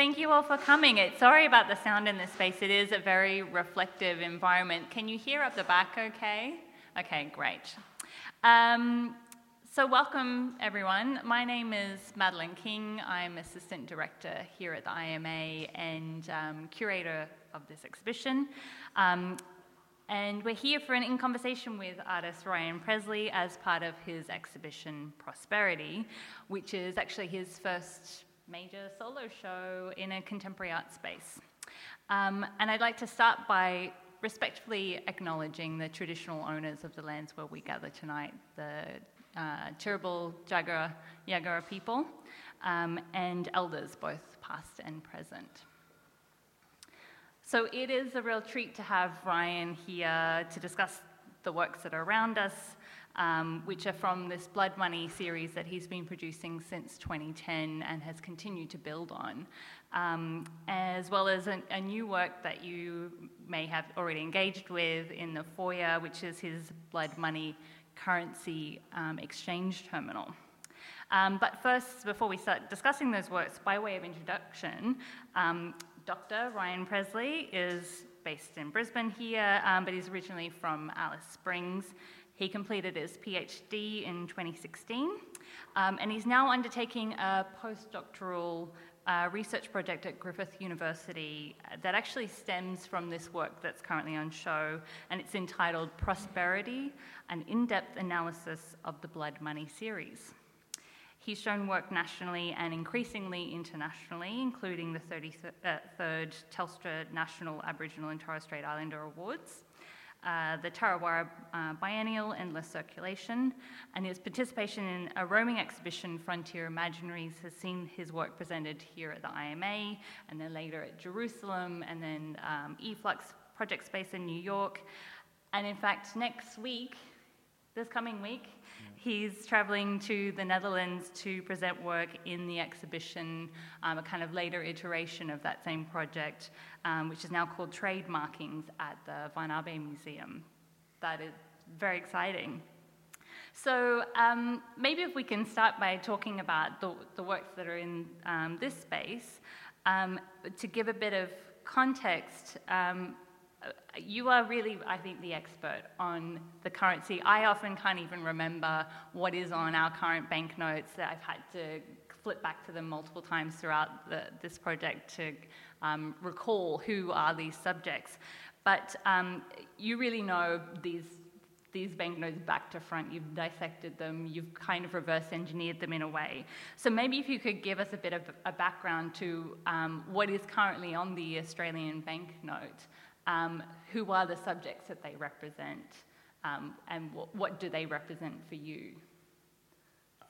Thank you all for coming. Sorry about the sound in this space. It is a very reflective environment. Can you hear up the back okay? Okay, great. Um, so, welcome everyone. My name is Madeline King. I'm Assistant Director here at the IMA and um, curator of this exhibition. Um, and we're here for an in conversation with artist Ryan Presley as part of his exhibition Prosperity, which is actually his first major solo show in a contemporary art space. Um, and I'd like to start by respectfully acknowledging the traditional owners of the lands where we gather tonight, the uh, Turrbal Jagera Yagara people, um, and elders, both past and present. So it is a real treat to have Ryan here to discuss the works that are around us, um, which are from this Blood Money series that he's been producing since 2010 and has continued to build on, um, as well as a, a, new work that you may have already engaged with in the foyer, which is his Blood Money currency um, exchange terminal. Um, but first, before we start discussing those works, by way of introduction, um, Dr. Ryan Presley is based in Brisbane here, um, but he's originally from Alice Springs. He completed his PhD in 2016, um, and he's now undertaking a postdoctoral uh, research project at Griffith University that actually stems from this work that's currently on show, and it's entitled Prosperity An In Depth Analysis of the Blood Money series. He's shown work nationally and increasingly internationally, including the 33rd uh, Telstra National Aboriginal and Torres Strait Islander Awards, uh, the TarraWarra uh, Biennial Endless Circulation, and his participation in a roaming exhibition, Frontier Imaginaries, has seen his work presented here at the IMA, and then later at Jerusalem, and then um, eFlux Project Space in New York. And in fact, next week, this coming week, He's traveling to the Netherlands to present work in the exhibition, um, a kind of later iteration of that same project, um, which is now called Trademarkings at the Van Abbe Museum. That is very exciting. So um, maybe if we can start by talking about the, the works that are in um, this space, um, to give a bit of context, um, you are really, I think, the expert on the currency. I often can't even remember what is on our current banknotes. that I've had to flip back to them multiple times throughout the, this project to um, recall who are these subjects. But um, you really know these these banknotes back to front. You've dissected them. You've kind of reverse engineered them in a way. So maybe if you could give us a bit of a background to um, what is currently on the Australian banknote um, who are the subjects that they represent, um, and what, what, do they represent for you?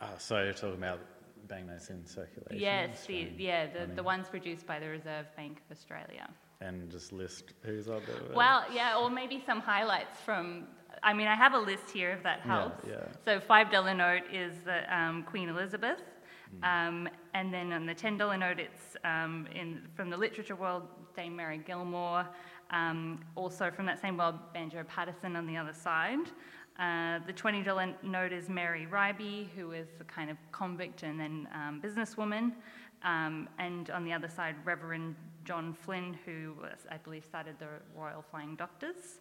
Uh, so you're talking about banknotes in circulation? Yes, the, yeah, the, the ones produced by the Reserve Bank of Australia. And just list who's on there? Well, yeah, or maybe some highlights from. I mean, I have a list here if that helps. Yeah, yeah. So, five dollar note is the um, Queen Elizabeth, mm. um, and then on the ten dollar note, it's um, in from the literature world, Dame Mary Gilmore. Um, also from that same world, Banjo Paterson on the other side. Uh, the $20 note is Mary Reibey, who is a kind of convict and then um, businesswoman. Um, and on the other side, Reverend John Flynn, who was, I believe started the Royal Flying Doctors.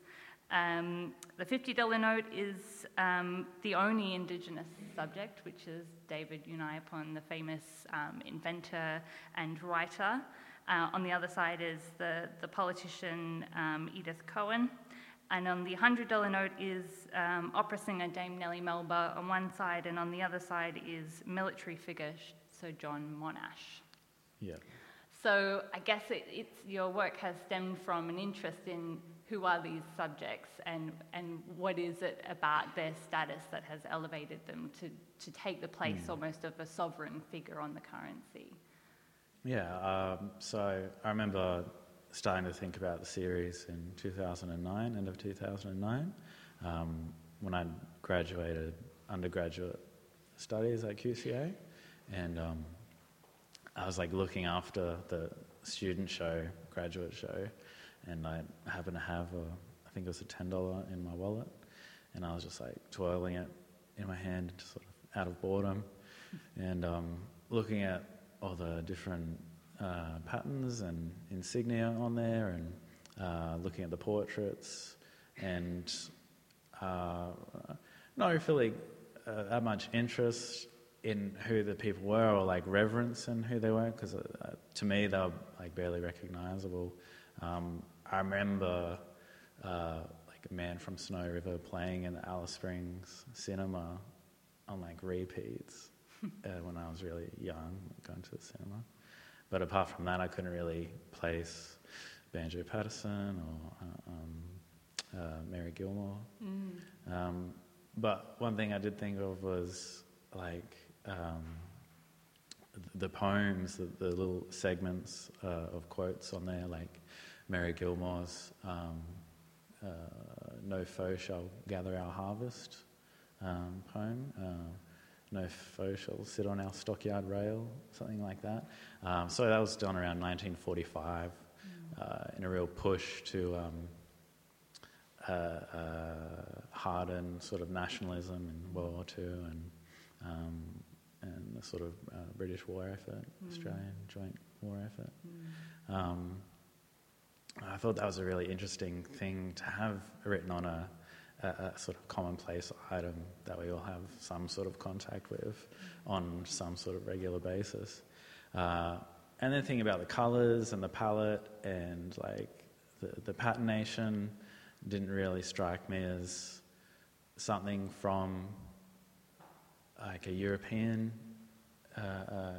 Um, the $50 note is um, the only Indigenous subject, which is David Unaipon, the famous um, inventor and writer. Uh, on the other side is the, the politician um, Edith Cowan. And on the $100 note is um, opera singer Dame Nellie Melba on one side, and on the other side is military figure Sir John Monash. Yeah. So I guess it, it's, your work has stemmed from an interest in who are these subjects and, and what is it about their status that has elevated them to, to take the place mm. almost of a sovereign figure on the currency. Yeah, um, so I remember starting to think about the series in 2009, end of 2009, um, when I graduated undergraduate studies at QCA, and um, I was like looking after the student show, graduate show, and I happened to have a, I think it was a ten dollar in my wallet, and I was just like twirling it in my hand, just sort of out of boredom, and um, looking at all the different uh, patterns and insignia on there, and uh, looking at the portraits, and uh, not really uh, that much interest in who the people were or like reverence in who they were because uh, to me they were like barely recognizable. Um, I remember uh, like a man from Snowy River playing in the Alice Springs cinema on like repeats uh, when I was really young, going to the cinema. But apart from that, I couldn't really place Banjo Paterson or uh, um, uh, Mary Gilmore. Mm. Um, but one thing I did think of was like um, the poems, the, the little segments uh, of quotes on there, like Mary Gilmore's um, uh, No foe shall gather our harvest um, poem. No foe shall sit on our stockyard rail, something like that. Um, so that was done around 1945 uh, in a real push to um, uh, uh, harden sort of nationalism in World War II and um, and the sort of uh, British war effort, Mm. Australian joint war effort. Mm. Um, I thought that was a really interesting thing to have written on a, a, a sort of commonplace item that we all have some sort of contact with on some sort of regular basis. Uh, and then thinking about the colours and the palette and like the, the patternation didn't really strike me as something from like a European uh, uh,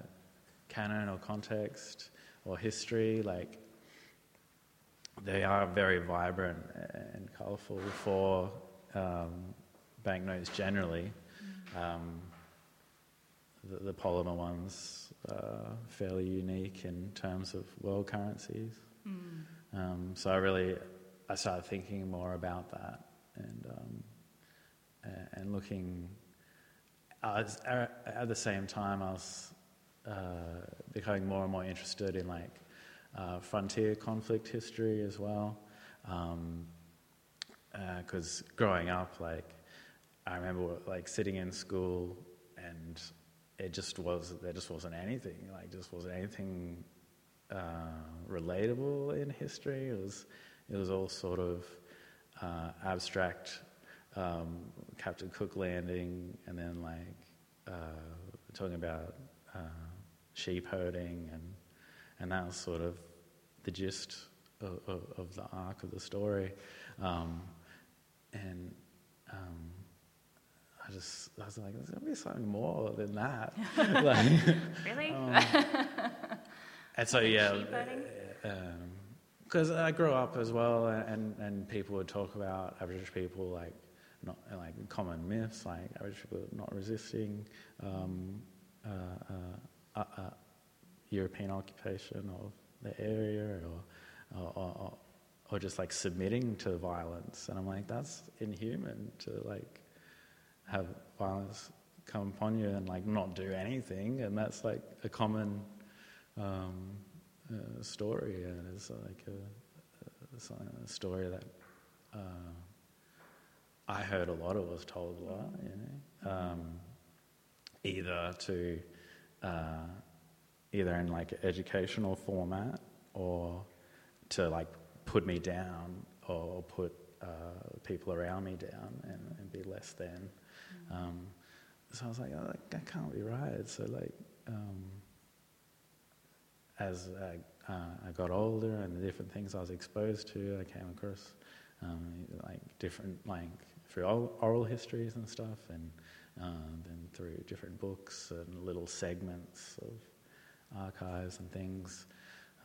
canon or context or history. Like they are very vibrant and colourful for um, banknotes generally. Um, the, the polymer ones are fairly unique in terms of world currencies. Mm. Um, so I really I started thinking more about that and um, and looking. Was, at the same time, I was uh, becoming more and more interested in like uh, frontier conflict history as well. Because growing up, like I remember like sitting in school and it just was there just wasn't anything like just wasn't anything uh, relatable in history. It was it was all sort of uh, abstract. Um, Captain Cook landing, and then like uh, talking about uh, sheep herding, and and that was sort of the gist of, of, of the arc of the story. Um, and um, I just I was like, there's gonna be something more than that. like, Really? um, and so yeah, sheep herding? because I grew up as well, and, and people would talk about Aboriginal people like not like common myths, like Aboriginal people not resisting um, uh, uh, uh, uh, European occupation of the area, or, or, or or just like submitting to violence, and I'm like, that's inhuman to like have violence come upon you and like not do anything, and that's like a common um, uh, story, and it's like a, a, a story that uh, I heard a lot, or was told a lot, you know, um, either to uh, either in like educational format or to like put me down or put uh, people around me down and, and be less than. Um, so I was like, oh, that can't be right. So like, um, as I, uh, I got older and the different things I was exposed to, I came across um, like different like through oral, oral histories and stuff, and um, then through different books and little segments of archives and things.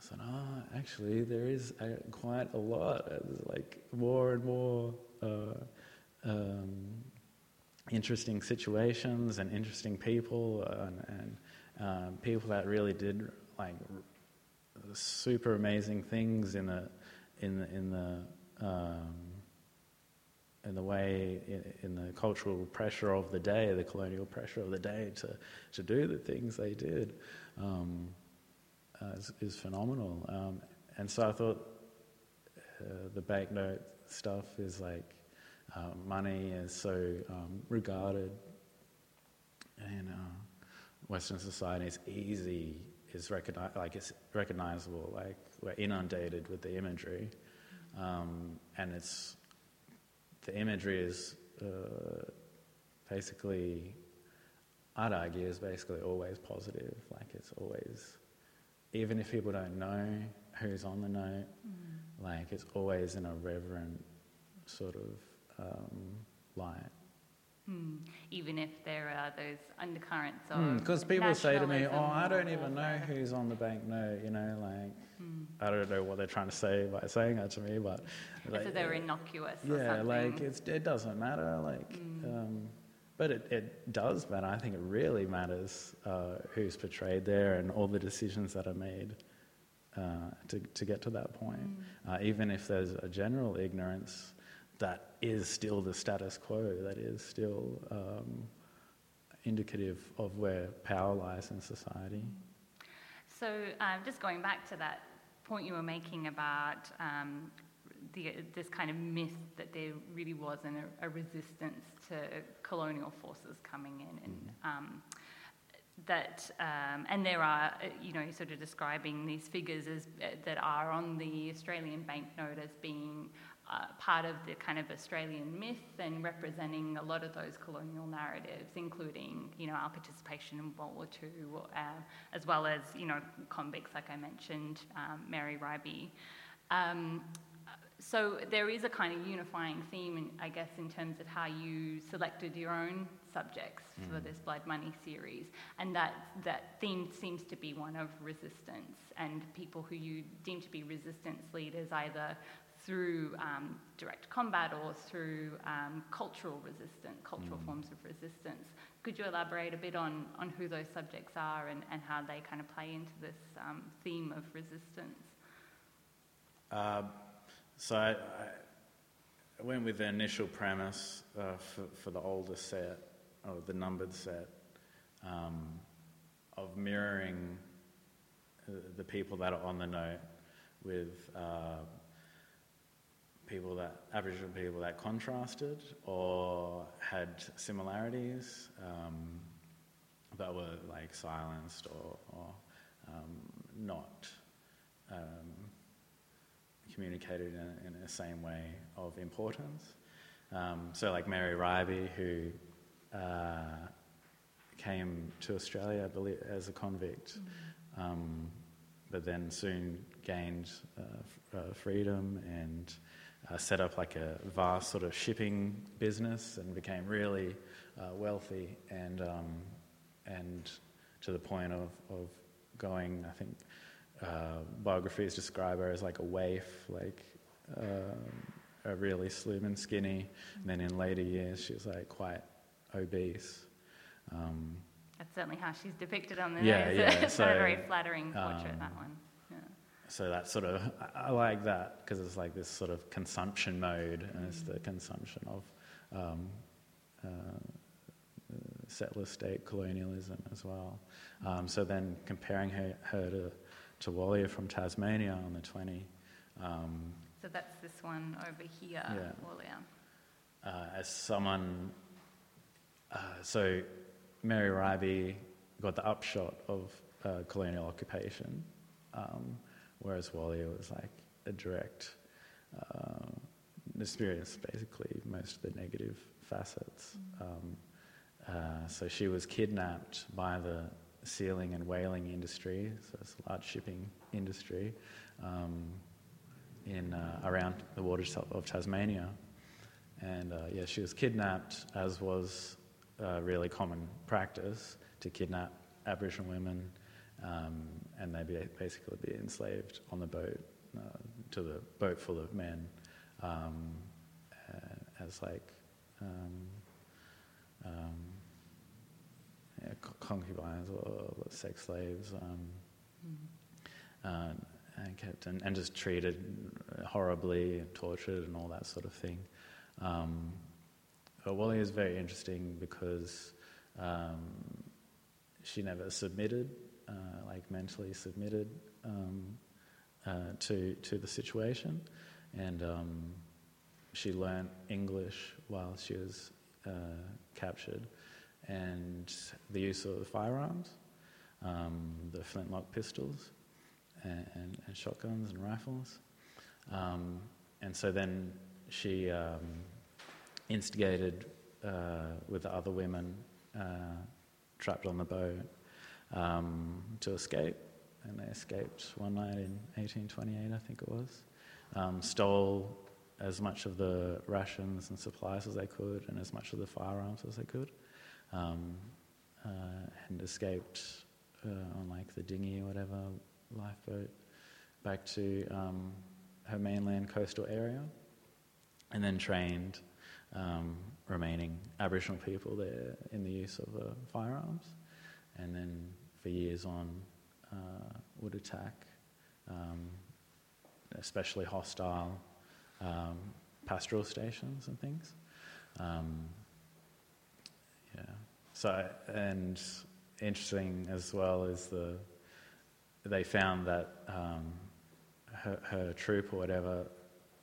Said, oh, actually, there is uh, quite a lot. There's like more and more uh, um, interesting situations and interesting people and, and um, people that really did like super amazing things in the in the in the um, in the way in, in the cultural pressure of the day, the colonial pressure of the day to to do the things they did. Um, uh, is, is phenomenal. Um, and so I thought uh, the banknote stuff is like uh, money is so um, regarded in uh, Western society. It's easy. is recogni- like it's recognizable. Like we're inundated with the imagery, um, and it's the imagery is uh, basically, I'd argue, is basically always positive. Like it's always, even if people don't know who's on the note, Mm. like it's always in a reverent sort of um, light. Hmm. Even if there are those undercurrents of Because Hmm, people say to me, "Oh, I don't even know who's on the banknote," you know, like Hmm. I don't know what they're trying to say by saying that to me, but As if they're innocuous or yeah, something. like it doesn't matter, like, Mm. um, but it, it does matter. I think it really matters uh, who's portrayed there and all the decisions that are made uh, to to get to that point. Mm. Uh, even if there's a general ignorance, that is still the status quo. That is still um, indicative of where power lies in society. So, um, just going back to that point you were making about um, the, this kind of myth that there really wasn't a, a resistance to colonial forces coming in, and um, that, um, and there are, uh, you know, sort of describing these figures as uh, that are on the Australian banknote as being uh, part of the kind of Australian myth and representing a lot of those colonial narratives, including, you know, our participation in World War II, uh, as well as, you know, convicts, like I mentioned, um, Mary Reibey. Um, so there is a kind of unifying theme, in, I guess, in terms of how you selected your own subjects for this Blood Money series, and that that theme seems to be one of resistance and people who you deem to be resistance leaders, either through um, direct combat or through um, cultural resistance, cultural forms of resistance. Could you elaborate a bit on, on who those subjects are and, and how they kind of play into this um, theme of resistance? Um, so I, I went with the initial premise uh, for, for the older set, or the numbered set, um, of mirroring uh, the people that are on the note with uh, people that Aboriginal people that contrasted or had similarities um, that were like silenced or, or um, not. Um, communicated in, in the same way of importance. Um, so, like Mary Reibey, who uh, came to Australia, I believe, as a convict, um, but then soon gained uh, f- uh, freedom and uh, set up like a vast sort of shipping business and became really uh, wealthy and um, and to the point of, of going, I think, uh, biographies describe her as like a waif, like uh, a really slim and skinny. And then in later years, she's like quite obese. Um, That's certainly how she's depicted on the Yeah, yeah, it's not a so, very flattering portrait, um, that one. Yeah. so that sort of, I, I like that because it's like this sort of consumption mode, and it's the consumption of um, uh, settler state colonialism as well. Um, so then comparing her, her to, to Walyer from Tasmania on the 20. Um, So that's this one over here, Yeah. Walyer. uh, as someone, uh, so Mary Reibey got the upshot of uh, colonial occupation, um, whereas Walyer was like a direct uh, experience, basically, most of the negative facets. Um, uh, so she was kidnapped by the sealing and whaling industry, so it's a large shipping industry, um, in uh, around the waters of Tasmania. And uh, yeah, she was kidnapped, as was uh, really common practice to kidnap Aboriginal women, um, and they'd be basically be enslaved on the boat uh, to the boat full of men um, as like um, um, yeah, co- concubines or, sex slaves. Um, uh, and kept and, and just treated horribly and tortured and all that sort of thing. Um, but Walyer is very interesting because um, she never submitted, uh, like mentally submitted um, uh, to to the situation, and um, she learnt English while she was uh, captured, and the use of firearms. um, the flintlock pistols and, and, and shotguns and rifles. Um, and so then she um, instigated uh, with the other women uh, trapped on the boat um, to escape. And they escaped one night in 1828, I think it was. Um, stole as much of the rations and supplies as they could, and as much of the firearms as they could, um, uh, and escaped uh, on like the dinghy or whatever lifeboat back to um, her mainland coastal area, and then trained um, remaining Aboriginal people there in the use of uh, firearms, and then for years on uh, would attack, um, especially hostile um, pastoral stations and things. So and interesting as well is the they found that um, her, her, troop or whatever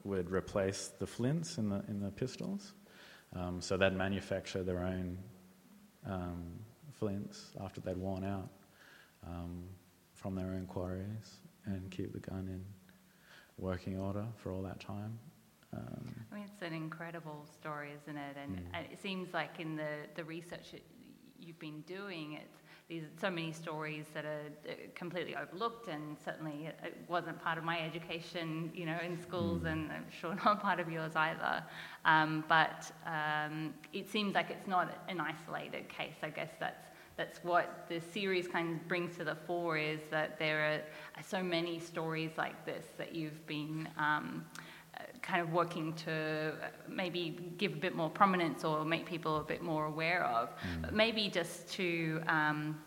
would replace the flints in the in the pistols. Um, so they'd manufacture their own um, flints after they'd worn out um, from their own quarries and keep the gun in working order for all that time. Um, I mean, it's an incredible story, isn't it? And, mm. and, it seems like in the, the research you've been doing, it's these so many stories that are uh, completely overlooked, and certainly it wasn't part of my education, you know, in schools, mm. and I'm sure not part of yours either. Um, but um, it seems like it's not an isolated case. I guess that's that's what the series kind of brings to the fore is that there are so many stories like this that you've been um, kind of working to maybe give a bit more prominence or make people a bit more aware of. Mm. But maybe just to, um,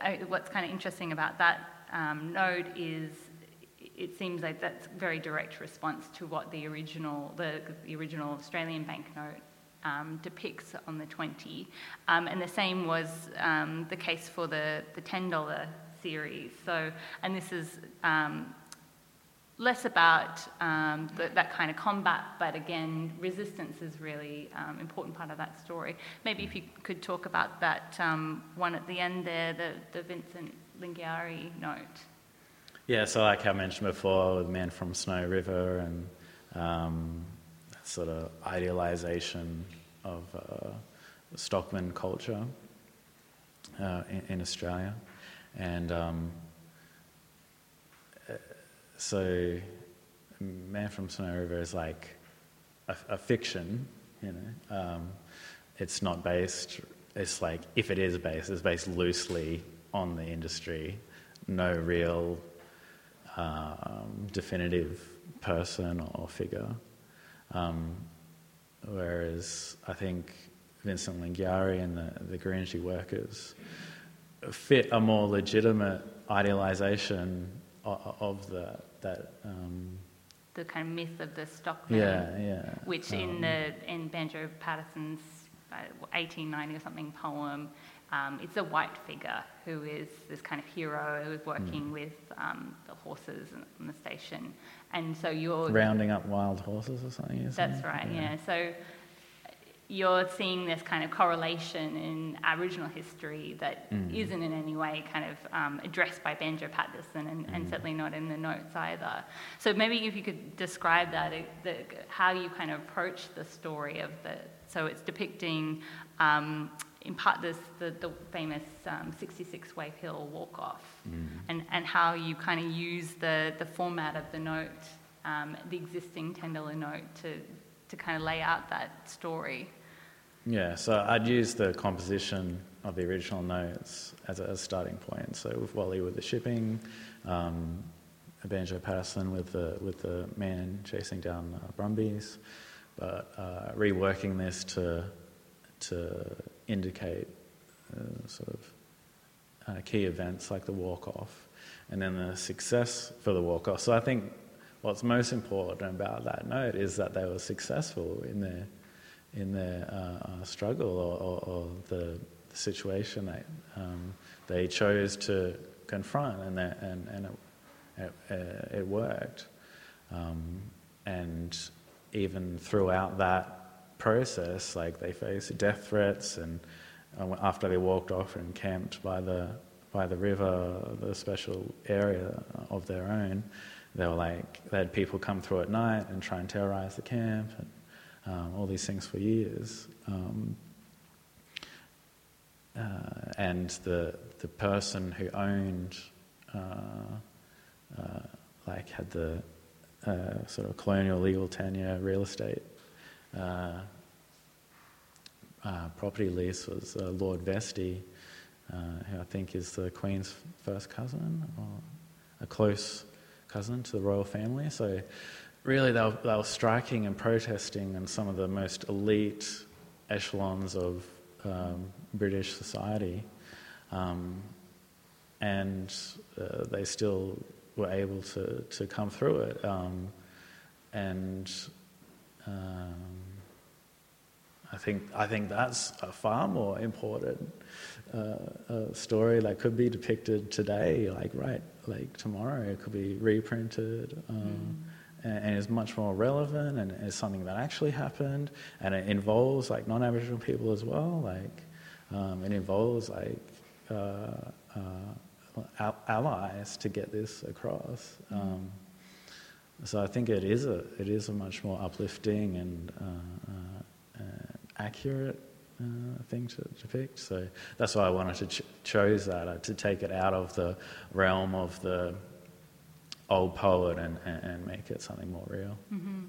uh, what's kind of interesting about that um, node is it seems like that's very direct response to what the original, the, the original Australian banknote um, depicts on the 20. Um, and the same was um, the case for the, the $10 series. So, and this is um, less about um, the, that kind of combat, but again, resistance is really um, important part of that story. Maybe if you could talk about that um, one at the end there, the, the Vincent Lingiari note. Yeah, so like I mentioned before, the man from Snowy River and um, sort of idealization of uh, Stockman culture uh, in, in, Australia. And um, so Man from Snowy River is like a, a fiction, you know. Um, it's not based, it's like, if it is based, it's based loosely on the industry, no real um, definitive person or figure. Um, whereas I think Vincent Lingiari and the, the Gurindji workers fit a more legitimate idealization of the that. Um, the kind of myth of the stockman. Yeah, yeah. Which um, in the in Banjo Paterson's 1890 uh, or something poem, um, it's a white figure who is this kind of hero who is working mm. with um, the horses in the station, and so you're rounding up wild horses or something. That's right. Yeah. yeah. So you're seeing this kind of correlation in Aboriginal history that mm. not in any way kind of um, addressed by Banjo Paterson and, mm. and, certainly not in the notes either. So maybe if you could describe that, the, how you kind of approach the story of the, so it's depicting um, in part this, the, the famous um, 66 Wave Hill walk off mm. and, and how you kind of use the, the format of the note, um, the existing $10 note to to kind of lay out that story. Yeah, so I'd use the composition of the original notes as a, starting point. So with Walyer with the shipping, um, Banjo Paterson with the with the man chasing down uh, Brumbies, but uh, reworking this to to indicate uh, sort of uh, key events like the walk off, and then the success for the walk off. So I think what's most important about that note is that they were successful in their in their uh, uh, struggle or, or, or the, situation that um, they chose to confront, and that, and, and it, it, it worked. Um, and even throughout that process, like they faced death threats, and uh, after they walked off and camped by the by the river, the special area of their own, they were like they had people come through at night and try and terrorize the camp and um, all these things for years. Um, uh, and the the person who owned, uh, uh, like, had the uh, sort of colonial legal tenure real estate uh, uh, property lease was Lord Vestey, who I think is the Queen's first cousin or a close cousin to the royal family. So really, they were, they were striking and protesting in some of the most elite echelons of um, British society. Um, and uh, they still were able to, to come through it. Um, and um, I think I think that's a far more important uh, story that could be depicted today. Like right, like tomorrow, it could be reprinted. Um, mm and is much more relevant and is something that actually happened and it involves like non-aboriginal people as well like um, it involves like uh, uh, allies to get this across mm. um, so I think it is a it is a much more uplifting and uh, uh accurate uh, thing to depict. So that's why I wanted to ch- chose that to take it out of the realm of the old poet and, and, and make it something more real. Mm-hmm.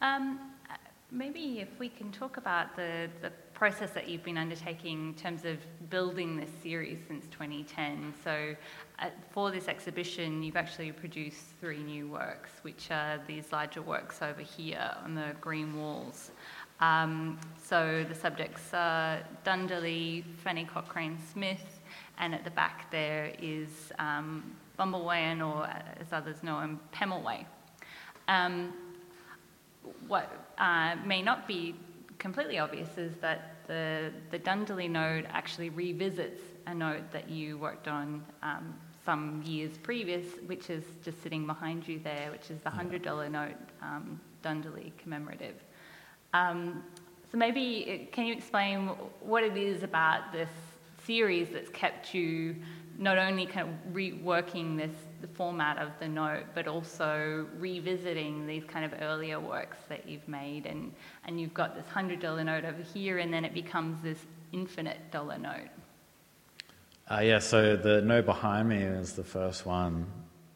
Um, maybe if we can talk about the, the process that you've been undertaking in terms of building this series since 2010. So, uh, for this exhibition, you've actually produced three new works, which are these larger works over here on the green walls. Um, so, the subjects are Dundalli, Fanny Cochrane Smith, and at the back there is um, Bumblewayan, or as others know him, Pemulwuy. Um, what uh, may not be completely obvious is that the, the Dundalli node actually revisits a note that you worked on um, some years previous, which is just sitting behind you there, which is the $100 note um, commemorative. Um, so maybe uh, can you explain what it is about this series that's kept you not only kind of reworking this the format of the note, but also revisiting these kind of earlier works that you've made, and and you've got this hundred dollar note over here, and then it becomes this infinite dollar note. Uh, yeah, so the note behind me is the first one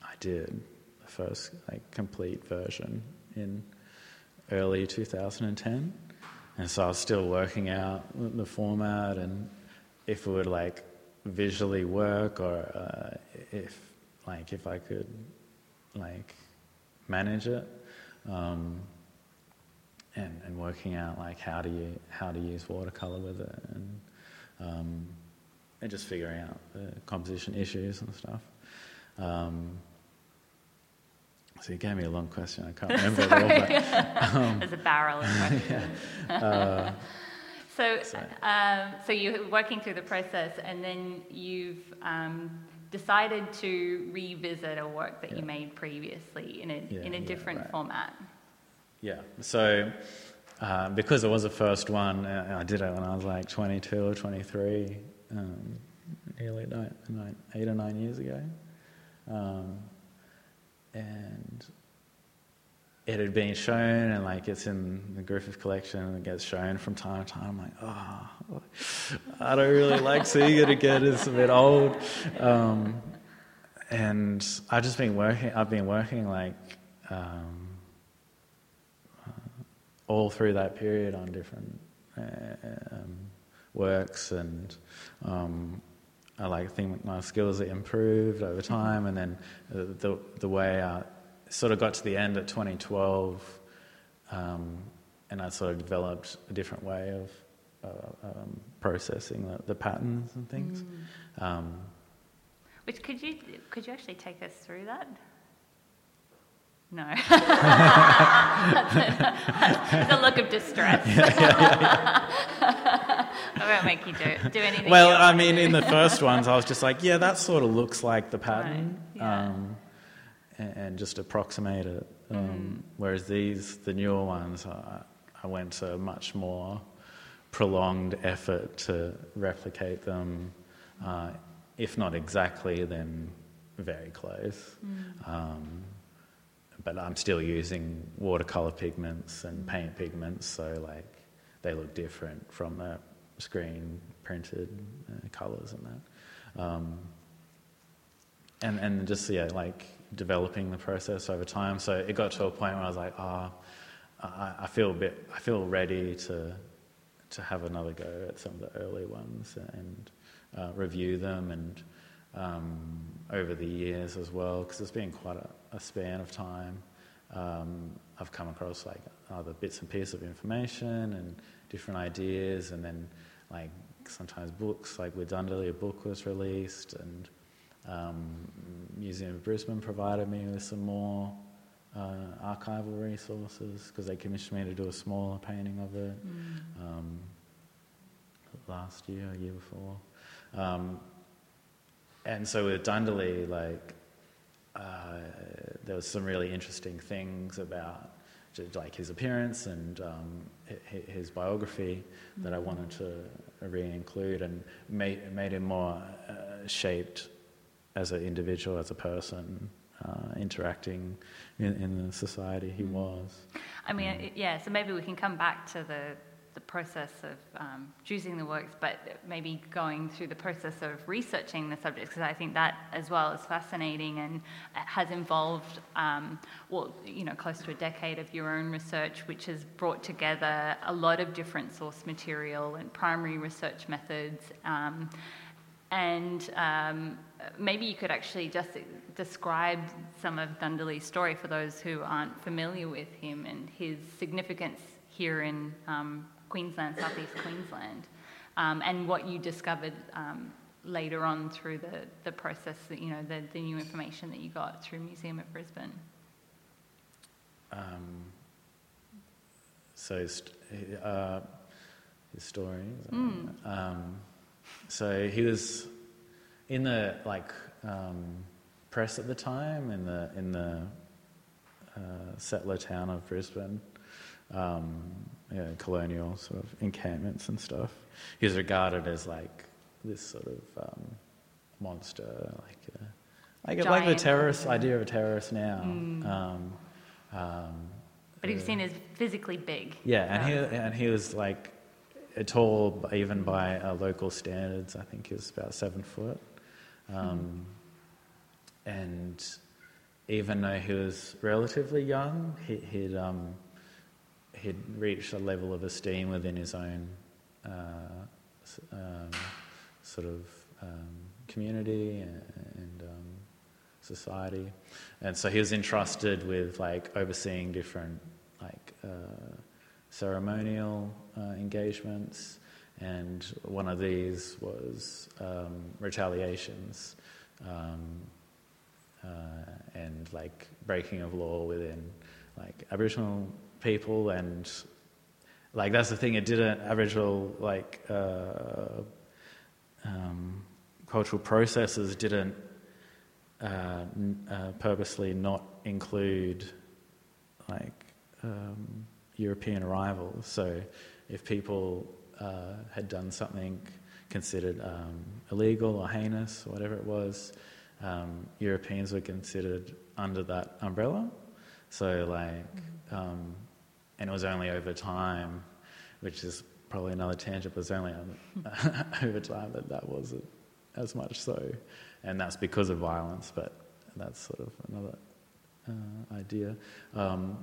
I did, the first like complete version in early 2010, and so I was still working out the format and if it would like visually work or uh, if like if I could like manage it um, and and working out like how do you how to use watercolor with it and um, and just figuring out the composition issues and stuff. Um, so you gave me a long question. I can't remember it all. But, um, There's a barrel of questions. yeah. uh, so, um, so you're working through the process, and then you've um, decided to revisit a work that yeah. you made previously in a yeah, in a different right. format. Yeah. So. Uh, because it was the first one, uh, I did it when I was like 22 or 23, um, nearly nine, nine, eight or nine years ago. Um, and it had been shown and like it's in the Griffith collection and it gets shown from time to time. I'm like, oh, I don't really like seeing it again. It's a bit old. Um, and I've just been working, I've been working like um, uh, all through that period on different uh, um, works and um, I like think my skills have improved over time and then the, the way I sort of got to the end at 2012, um, and I sort of developed a different way of uh, um, processing the, the, patterns and things. Mm. Um, Which could you could you actually take us through that? No. it's a look of distress. Yeah, yeah, yeah, I won't make you do, do anything. Well, I mean, in the first ones, I was just like, yeah, that sort of looks like the pattern. Right. Um, and, and just approximate it. Um, mm. Whereas these, the newer ones, I, I went to a much more prolonged effort to replicate them uh, if not exactly, then very close. Um, but I'm still using watercolor pigments and paint pigments, so like they look different from the screen printed uh, colors and that. Um, and and just yeah, like developing the process over time. So it got to a point where I was like, ah, I, I feel a bit, I feel ready to to have another go at some of the early ones and uh, review them and um, over the years as well because it's been quite a, a span of time. Um, I've come across like other bits and pieces of information and different ideas, and then like sometimes books. Like with Dundalli, a book was released, and um, Museum of Brisbane provided me with some more uh, archival resources because they commissioned me to do a smaller painting of it um, last year, a year before. Um, and so with Dundalli, like, uh, there was some really interesting things about like his appearance and um, his biography that I wanted to re-include and made, made him more uh, shaped as an individual, as a person, uh, interacting in, in the society he was. I mean, yeah, so maybe we can come back to the, the process of um, choosing the works, but maybe going through the process of researching the subjects, because I think that as well is fascinating and has involved, um, well, you know, close to a decade of your own research, which has brought together a lot of different source material and primary research methods. Um, and um, maybe you could actually just describe some of Dundalli's story for those who aren't familiar with him and his significance here in um, Queensland, southeast Queensland, um, and what you discovered um, later on through the, the process, that, you know, the, the new information that you got through Museum of Brisbane. Um, so st- uh, his story. Mm. Um, so he was in the like um, press at the time in the in the uh, settler town of Brisbane, um, yeah, colonial sort of encampments and stuff. He was regarded as like this sort of um, monster, like a, like a, like the terrorist idea of a terrorist now. Mm. Um, um, But he was uh, seen as physically big. yeah, and he and he was like tall, even by uh, local standards. I think he was about seven foot, um, and even though he was relatively young, he, he'd um, he'd reached a level of esteem within his own uh, um, sort of um, community and, and um, society, and so he was entrusted with like overseeing different like uh, ceremonial uh, engagements, and one of these was um, retaliations um, uh, and like breaking of law within like Aboriginal people, and like that's the thing. It didn't Aboriginal like uh, um, cultural processes didn't uh, uh, purposely not include like um, European arrivals. So if people uh, had done something considered um, illegal or heinous, or whatever it was, um, Europeans were considered under that umbrella. So like, um, and it was only over time, which is probably another tangent, but it was only over time that that wasn't as much so, and that's because of violence. But that's sort of another uh, idea. Um,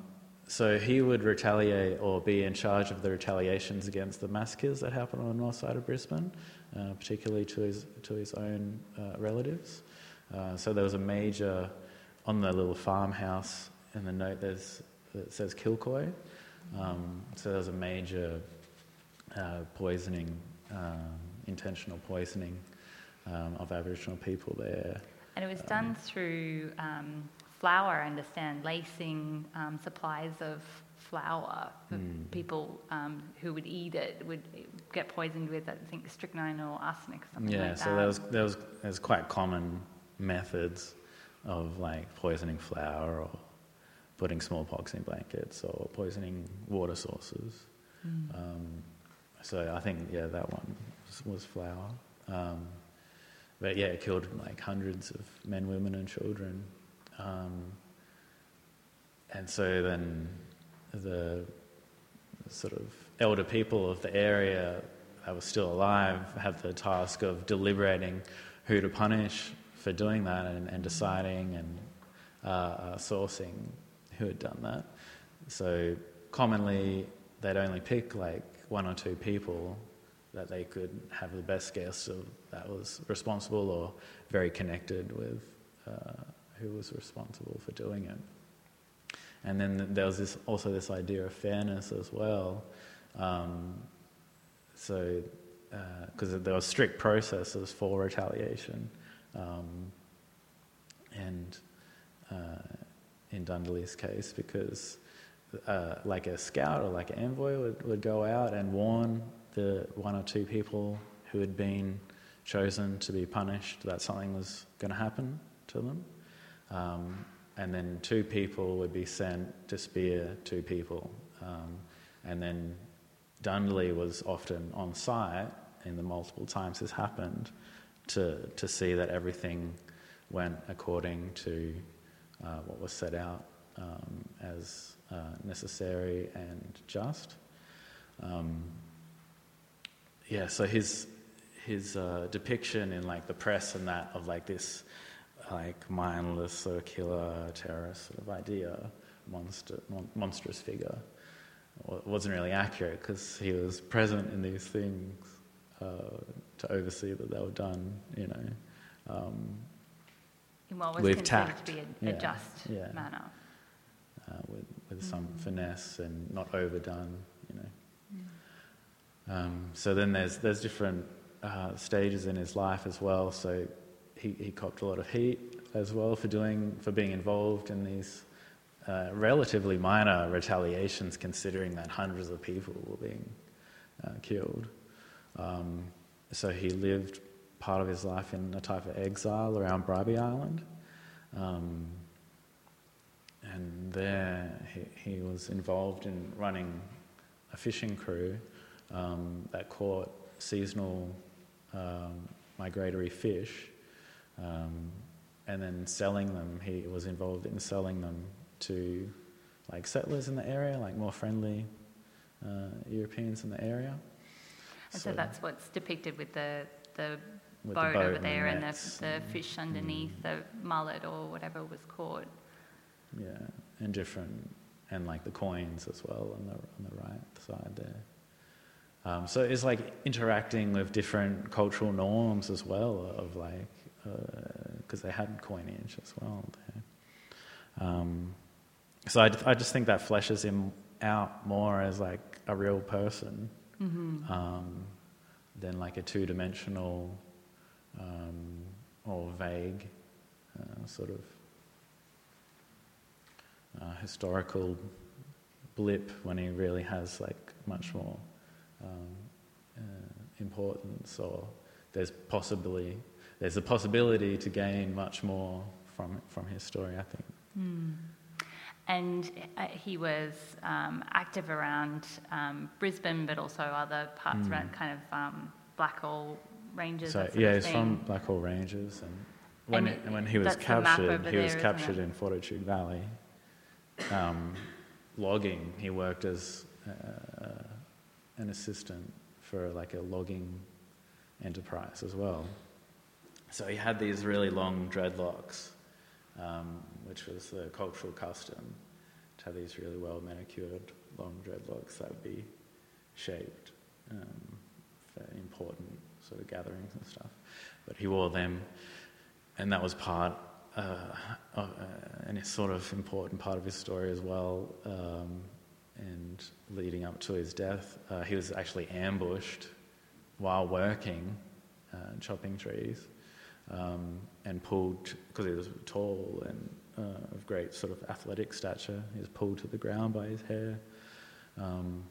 so he would retaliate or be in charge of the retaliations against the massacres that happened on the north side of Brisbane, uh, particularly to his to his own uh, relatives. Uh, so there was a major on the little farmhouse in the note. There's it says Kilcoy. Um, so there was a major uh, poisoning, um, intentional poisoning um, of Aboriginal people there. And it was done through um, flour, I understand, lacing um, supplies of flour for Mm. people um, who would eat it would get poisoned with, I think, strychnine or arsenic or something Yeah, like so that. there was there was there's quite common methods of like poisoning flour or putting smallpox in blankets or poisoning water sources. Mm. Um, so I think yeah, that one was, was flour. Um, but yeah, it killed like hundreds of men, women, and children. Um, and so then the sort of elder people of the area that were still alive had the task of deliberating who to punish for doing that and, and deciding and uh, uh, sourcing who had done that. So commonly they'd only pick like one or two people that they could have the best guess of that was responsible or very connected with uh, who was responsible for doing it. And then there was this, also this idea of fairness as well. Um, so, because uh, there were strict processes for retaliation. Um, and in Dundalli's case, because uh, like a scout or like an envoy would, would go out and warn the one or two people who had been chosen to be punished that something was going to happen to them. Um, and then two people would be sent to spear two people. Um, and then Dundalli was often on site in the multiple times this happened to, to see that everything went according to uh, what was set out um, as uh, necessary and just. Um, yeah, so his his uh, depiction in like the press and that of like this like mindless circular terrorist sort of idea, monster, mon- monstrous figure, wasn't really accurate because he was present in these things uh, to oversee that they were done, you know. Um, in what was with considered tact. to be a, Yeah, just yeah. manner. uh, with, with some Mm. finesse and not overdone, you know. Um, so then there's, there's different uh, stages in his life as well. So he, he copped a lot of heat as well for doing for being involved in these uh, relatively minor retaliations, considering that hundreds of people were being uh, killed. Um, so he lived part of his life in a type of exile around Bribie Island. Um, and there he, he was involved in running a fishing crew um, that caught seasonal um, migratory fish um, and then selling them. He was involved in selling them to like settlers in the area, like more friendly uh, Europeans in the area. And so, that's what's depicted with the, the boat, boat over and the there and the, the fish underneath the mullet or whatever was caught. Yeah, and different, and like the coins as well on the on the right side there. Um, so it's like interacting with different cultural norms as well of like because they had coinage as well there. Um, so I, I just think that fleshes him out more as like a real person Mm-hmm. um, than like a two-dimensional um, or vague uh, sort of uh, historical blip when he really has like much more um, uh, importance or there's possibly there's a possibility to gain much more from from his story I think Mm. And uh, he was um, active around um, Brisbane, but also other parts Mm. around kind of um, Blackall Ranges. so yeah he's from thing. Blackall Ranges and when, And it- when he was that's the map captured he was captured it? in Fortitude Valley um, logging he worked as uh, an assistant for like a logging enterprise as well so he had these really long dreadlocks um, which was the cultural custom to have these really well manicured long dreadlocks that would be shaped um, for important sort of gatherings and stuff. But he wore them, and that was part, uh, of, uh, and it's sort of important part of his story as well. Um, and leading up to his death, uh, he was actually ambushed while working, uh, chopping trees um, and pulled because he was tall and uh, of great sort of athletic stature. He was pulled to the ground by his hair. Um,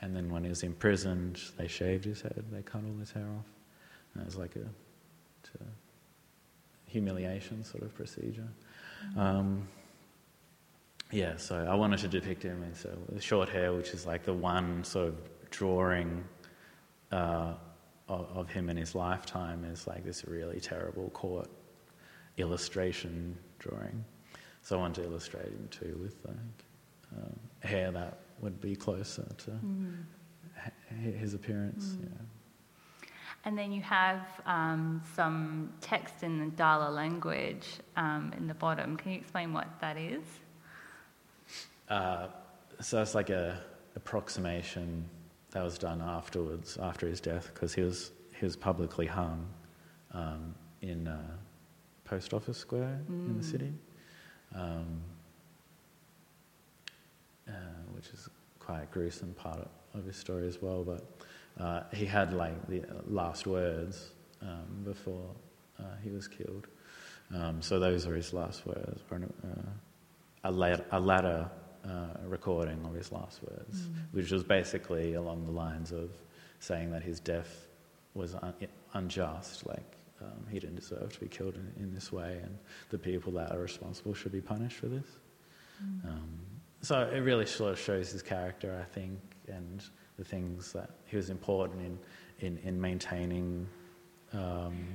and then when he was imprisoned, they shaved his head. They cut all his hair off. And it was like a, to humiliation sort of procedure. Um, yeah, so I wanted to depict him in so short hair, which is like the one sort of drawing uh, of, of him in his lifetime is like this really terrible court illustration drawing. So I wanted to illustrate him too with like um, hair that would be closer to Mm. his appearance. Mm. Yeah. And then you have um, some text in the Dala language um, in the bottom. Can you explain what that is? Uh, so it's like a approximation that was done afterwards, after his death, because he was he was publicly hung um, in uh, Post Office Square in the Mm. city, um, uh, which is quite a gruesome part of his story as well. But uh, he had like the last words um, before uh, he was killed. Um, so those are his last words. Or, uh, a, lat- a latter uh, recording of his last words, Mm. which was basically along the lines of saying that his death was un- unjust, like um, he didn't deserve to be killed in, in this way, and the people that are responsible should be punished for this. Mm. Um, so it really sort of shows his character, I think, and the things that he was important in, in, in maintaining um,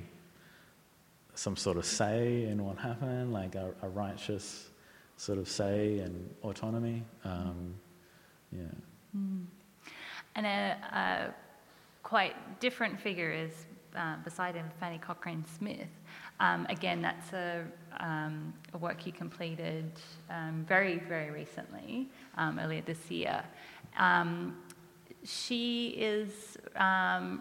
some sort of say in what happened, like a, a righteous sort of say and autonomy. Um, yeah. Mm. And a, a quite different figure is uh, beside him, Fanny Cochrane Smith. Um, again, that's a, um, a work you completed um, very, very recently, um, earlier this year. Um, she is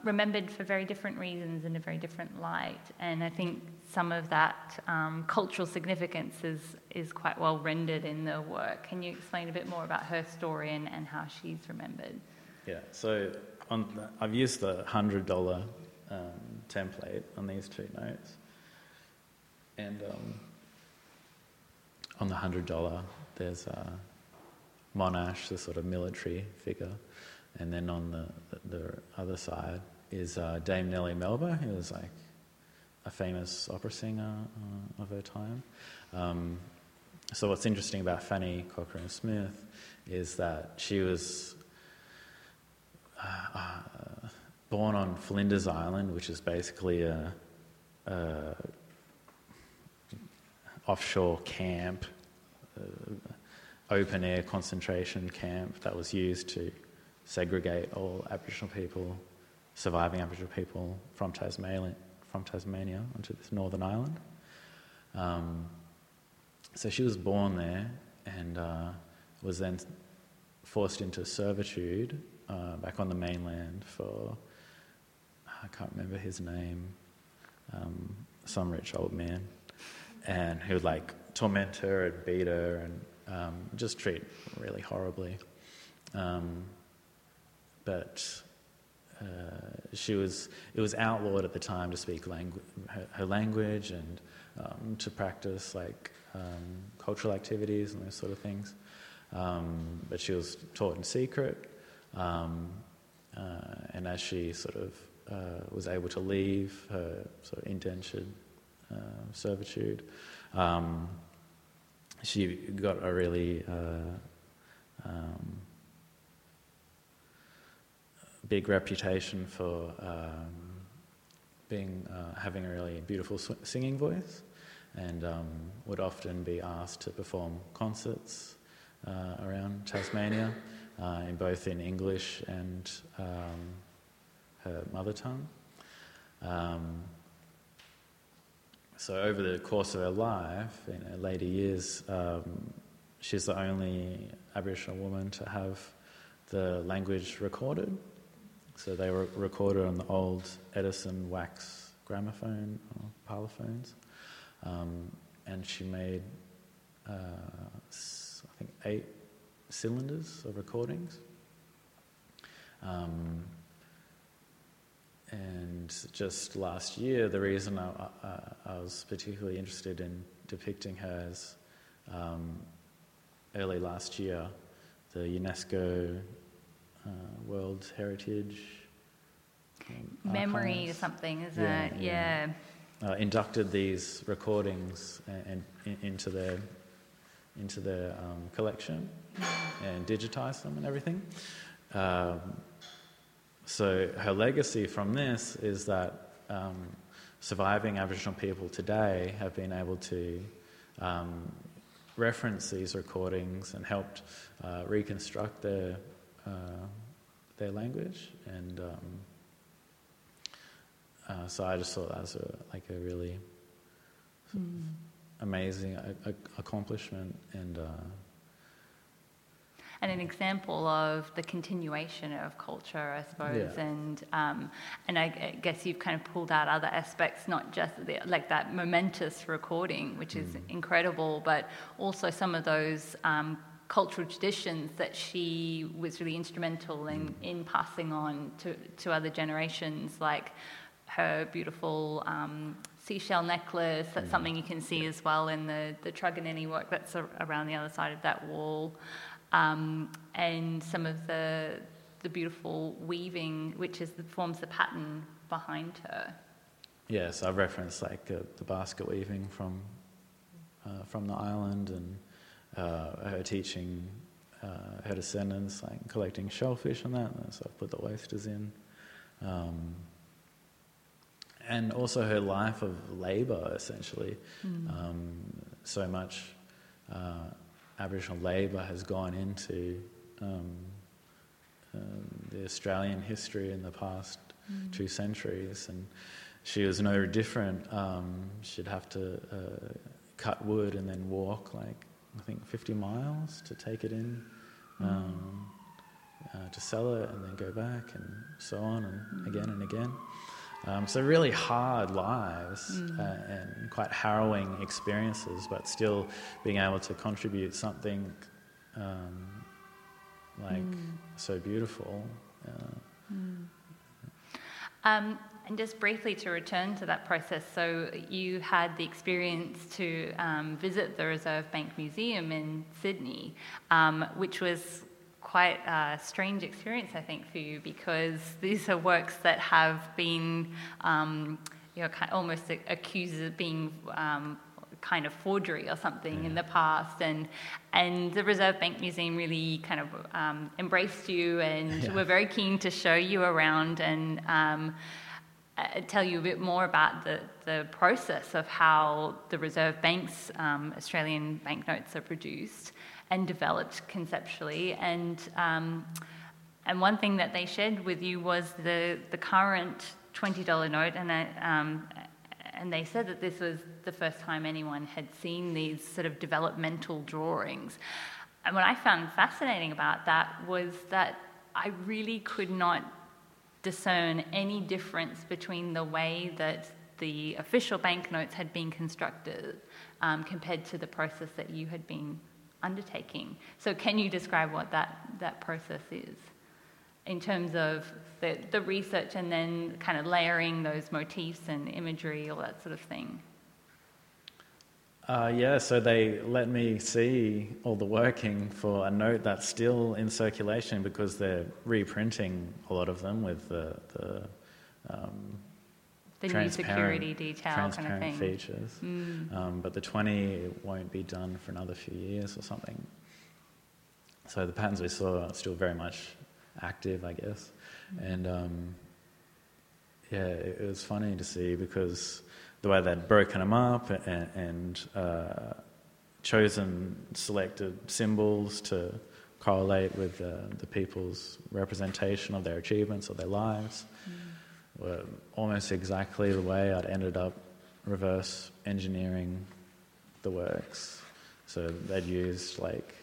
remembered for very different reasons in a very different light, and I think some of that cultural significance is, is quite well rendered in the work. Can you explain a bit more about her story and, and how she's remembered? Yeah, so the, I've used the hundred dollar um, template on these two notes, and um, on the hundred dollar there's uh, Monash, the sort of military figure, and then on the the, the other side is uh, Dame Nellie Melba, who was like a famous opera singer uh, of her time. Um, so what's interesting about Fanny Cochrane Smith is that she was uh, born on Flinders Island, which is basically a, a offshore camp, uh, open air concentration camp that was used to segregate all Aboriginal people, surviving Aboriginal people from Tasmania, from Tasmania onto this northern island. Um, so she was born there and uh, was then forced into servitude uh, back on the mainland for, I can't remember his name, um, some rich old man. And he would like torment her and beat her and um, just treat really horribly. Um, but uh, she was, it was outlawed at the time to speak langu- her, her language and um, to practice like um, cultural activities and those sort of things. Um, but she was taught in secret. Um, uh, and as she sort of uh, was able to leave her sort of indentured uh, servitude, um, she got a really uh, um, big reputation for um, being uh, having a really beautiful sw- singing voice, and um, would often be asked to perform concerts uh, around Tasmania, uh, in both in English and um, her mother tongue. Um, so over the course of her life, in her later years, um, she's the only Aboriginal woman to have the language recorded. So they were recorded on the old Edison wax gramophone or parlophones. Um, and she made, uh, I think, eight cylinders of recordings. Um, and just last year, the reason I, I, I was particularly interested in depicting her is um, early last year, the UNESCO uh, World Heritage um, Memory Archives, something, isn't Yeah, it? yeah. Yeah. uh, inducted these recordings and, and into their into their um, collection and digitized them and everything. Um, so her legacy from this is that um, surviving Aboriginal people today have been able to um, reference these recordings and helped uh, reconstruct their uh, their language, and um, uh, so I just thought that was a, like a really mm. amazing a, a accomplishment and. And an example of the continuation of culture, I suppose. Yeah. And um, and I guess you've kind of pulled out other aspects, not just the, like that momentous recording, which is mm. incredible, but also some of those. Um, cultural traditions that she was really instrumental in, mm. in passing on to, to other generations, like her beautiful um, seashell necklace. That's mm. something you can see as well in the, the Truganini work that's around the other side of that wall um, and some of the, the beautiful weaving, which is the, forms the pattern behind her. Yes, I've referenced like uh, the basket weaving from uh, from the island and uh, her teaching uh, her descendants like collecting shellfish and that. So I've put the oysters in. Um, and also her life of labour, essentially. Mm. Um, so much uh, Aboriginal labour has gone into um, uh, the Australian history in the past mm. two centuries, and she was no different. Um, she'd have to uh, cut wood and then walk like I think 50 miles to take it in, mm. um, uh, to sell it, and then go back, and so on, and mm. again and again. Um, so really hard lives mm. uh, and quite harrowing experiences, but still being able to contribute something um, like mm. so beautiful. Uh, mm. um, and just briefly to return to that process, so you had the experience to um, visit the Reserve Bank Museum in Sydney, um, which was quite a strange experience, I think, for you because these are works that have been, um, you know, almost accused of being um, kind of forgery or something yeah. in the past, and and the Reserve Bank Museum really kind of um, embraced you and yeah. were very keen to show you around and. Um, uh, tell you a bit more about the, the process of how the Reserve Bank's um, Australian banknotes are produced and developed conceptually. And, um, and one thing that they shared with you was the, the current $20 note, and, um, and they said that this was the first time anyone had seen these sort of developmental drawings. And what I found fascinating about that was that I really could not discern any difference between the way that the official banknotes had been constructed um, compared to the process that you had been undertaking. So, can you describe what that, that process is in terms of the, the research and then kind of layering those motifs and imagery, all that sort of thing? Uh, yeah, so they let me see all the working for a note that's still in circulation because they're reprinting a lot of them with the, the um, the new security detail transparent kind of thing. features. Mm. Um, but the 20 won't be done for another few years or something. So the patterns we saw are still very much active, I guess. Mm. And um, yeah, it, it, was funny to see because the way they'd broken them up and, and uh, chosen selected symbols to correlate with uh, the people's representation of their achievements or their lives. Mm were almost exactly the way I'd ended up reverse engineering the works. So they'd used like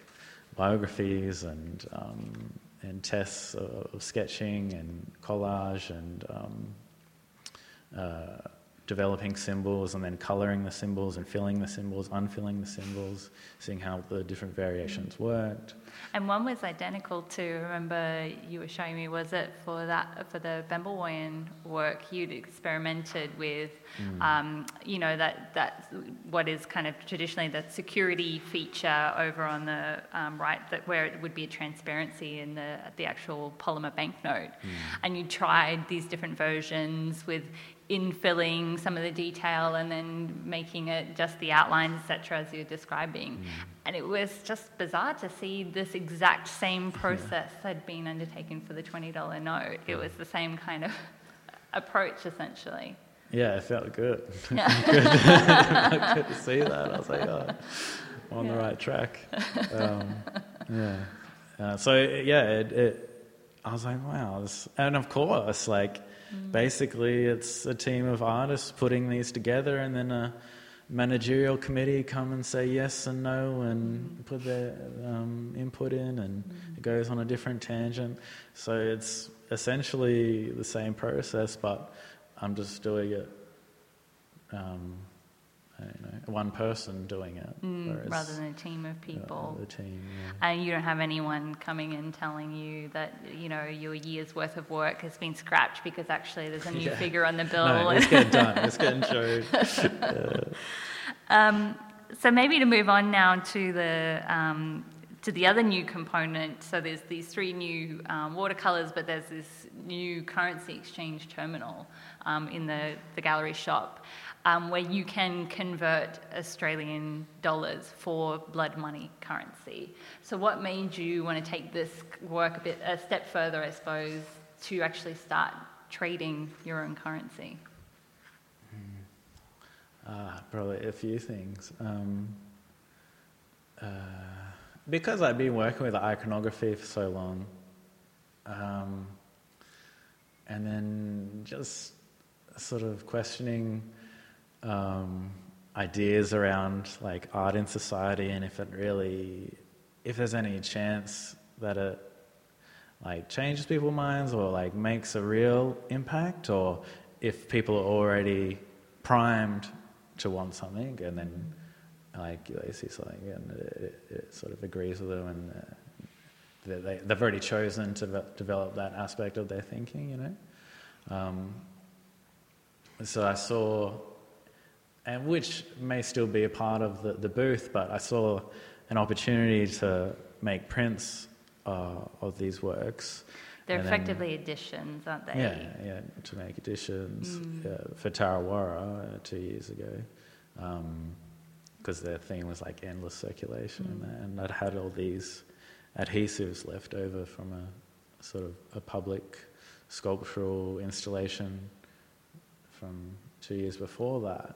biographies and um, and tests of sketching and collage and um, uh, developing symbols and then coloring the symbols and filling the symbols, unfilling the symbols, seeing how the different variations worked. And one was identical to, remember you were showing me, was it for that for the Bembalwayan work? You'd experimented with, mm. um, you know, that that what is kind of traditionally the security feature over on the um, right, that where it would be a transparency in the the actual polymer banknote, mm. and you tried these different versions with infilling some of the detail and then making it just the outlines, etc., as you're describing. Mm. And it was just bizarre to see this exact same process yeah. had been undertaken for the $20 note. It was the same kind of approach, essentially. Yeah, it felt good. good. good to see that. I was like, oh, I'm on yeah. the right track. Um, yeah. Uh, so, yeah, it, it, I was like, wow. This, and of course, like, Mm. Basically, it's a team of artists putting these together, and then a managerial committee come and say yes and no and mm. put their um, input in, and mm. it goes on a different tangent. So it's essentially the same process, but I'm just doing it. Um, you know, one person doing it mm, rather than a team of people. Uh, the team, yeah. And you don't have anyone coming in telling you that you know your year's worth of work has been scrapped because actually there's a new yeah. figure on the bill. No, it's getting done. It's getting showed. yeah. um, so maybe to move on now to the um, to the other new component. So there's these three new um, watercolors, but there's this new currency exchange terminal um, in the the gallery shop um, where you can convert Australian dollars for blood money currency. So, what made you want to take this work a bit a step further, I suppose, to actually start trading your own currency? Uh, probably a few things. Um, uh, because I've been working with iconography for so long, um, and then just sort of questioning um, ideas around like art in society and if it really, if there's any chance that it like changes people's minds or like makes a real impact or if people are already primed to want something and then like they see something and it, it sort of agrees with them and uh, they, they've already chosen to develop that aspect of their thinking, you know. Um, so I saw and which may still be a part of the, the booth, but I saw an opportunity to make prints uh, of these works. They're and effectively then, editions, aren't they? Yeah, yeah, to make editions mm. uh, for TarraWarra uh, two years ago, because um, their theme was like endless circulation, mm. and I'd had all these adhesives left over from a sort of a public sculptural installation from two years before that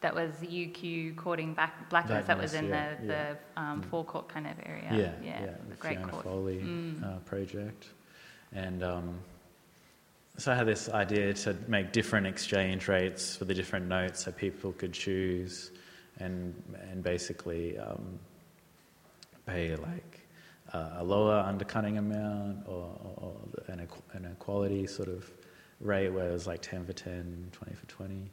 that was UQ courting back blackness. That was in yeah, the, yeah. the um, mm. forecourt kind of area. Yeah, yeah, yeah the Great Fiona Court. Foley mm. uh, project, and um, so I had this idea to make different exchange rates for the different notes, so people could choose, and and basically um, pay like uh, a lower undercutting amount or, or an, an equality sort of rate where it was like 10 for 10, 20 for 20.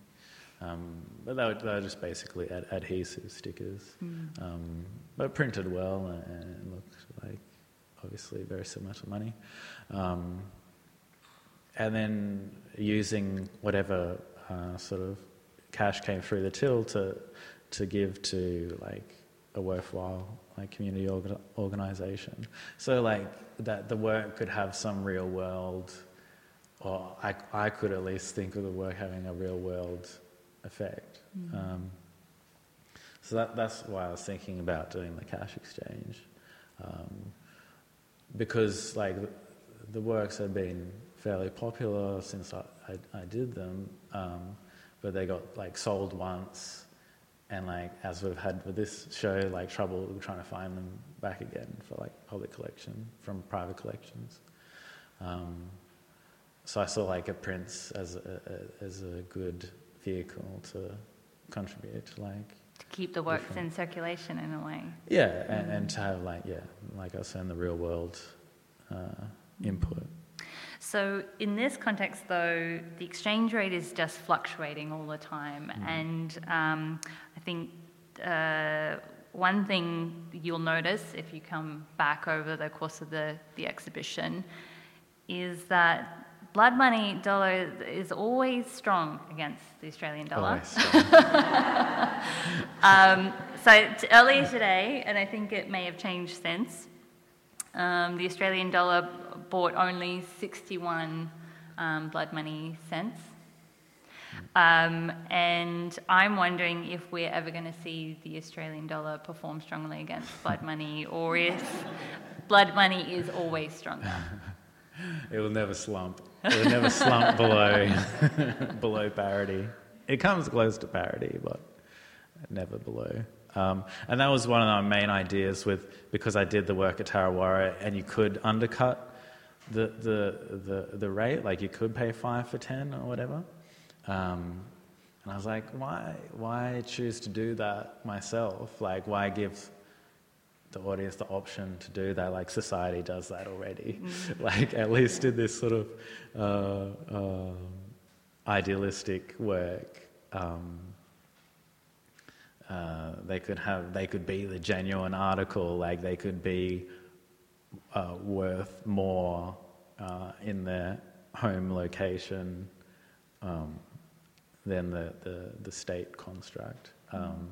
Um, but they were, they were, just basically ad- adhesive stickers, mm. um, but printed well and, looked like obviously very similar to money. Um, and then using whatever uh, sort of cash came through the till to to give to like a worthwhile like community orga- organization. So like that the work could have some real world, or I I could at least think of the work having a real world effect. Mm-hmm. Um, so that, that's why I was thinking about doing the cash exchange, um, because like the, the, works have been fairly popular since I, I, I did them, um, but they got like sold once, and like as we've had with this show, like trouble trying to find them back again for like public collection from private collections. Um, so I saw like a prints as a, a, as a good vehicle to contribute, like to keep the works different. in circulation in a way. Yeah, and, and, to have like yeah, like I was saying, the real world uh, input. So in this context, though, the exchange rate is just fluctuating all the time, mm. and um, I think. Uh, one thing you'll notice if you come back over the course of the, the exhibition is that blood money dollar is always strong against the Australian dollar. um, so t- earlier today, and I think it may have changed since, um, the Australian dollar bought only 61 um, blood money cents. Um, and I'm wondering if we're ever going to see the Australian dollar perform strongly against blood money, or if blood money is always stronger. It will never slump. It will never slump below below parity. It comes close to parity, but never below. Um, and that was one of our main ideas with because I did the work at TarraWarra, and you could undercut the the the, the rate, like you could pay five for ten or whatever. Um, and I was like, why why choose to do that myself? Like, why give the audience the option to do that. Like society does that already. Mm. like at least in this sort of uh, uh, idealistic work, um, uh, they could have they could be the genuine article. Like they could be uh, worth more uh, in their home location um, than the, the, the state construct. Um,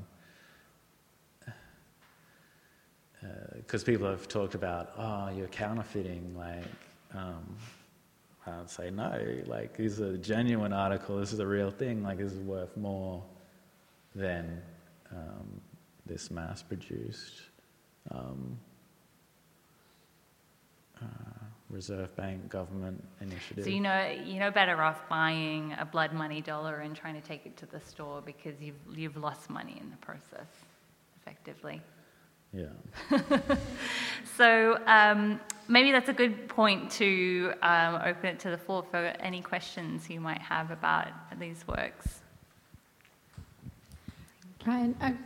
because uh, people have talked about, oh, you're counterfeiting. Like, um, I'd say no. Like, this is a genuine article. This is a real thing. Like, this is worth more than um, this mass-produced um, uh, Reserve Bank government initiative. So you know, you know better off buying a blood money dollar and trying to take it to the store because you've you've lost money in the process, effectively. Yeah. so um, maybe that's a good point to um, open it to the floor for any questions you might have about these works. Ryan, I'm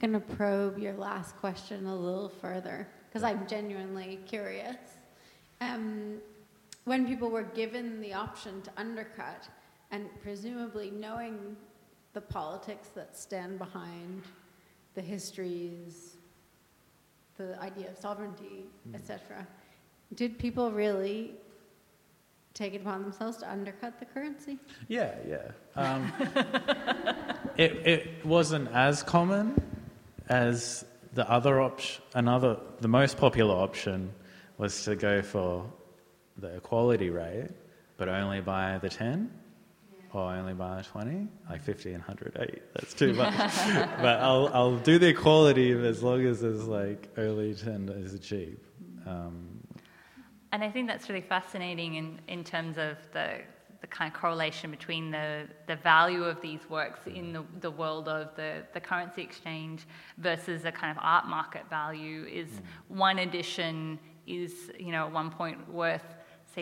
going to probe your last question a little further because I'm genuinely curious. Um, when people were given the option to undercut, and presumably knowing the politics that stand behind the histories, the idea of sovereignty, mm. etc. Did people really take it upon themselves to undercut the currency? Yeah, yeah. Um, it, it wasn't as common as the other option. Another, the most popular option was to go for the equality rate, but only by the 10 or only buy 20, like 50 and 100, that's too much. but I'll, I'll do the equality as long as it's like early 10 is cheap. Um, and I think that's really fascinating in, in terms of the, the kind of correlation between the, the value of these works in the, the world of the, the currency exchange versus a kind of art market value is mm. one edition is, you know, at one point worth,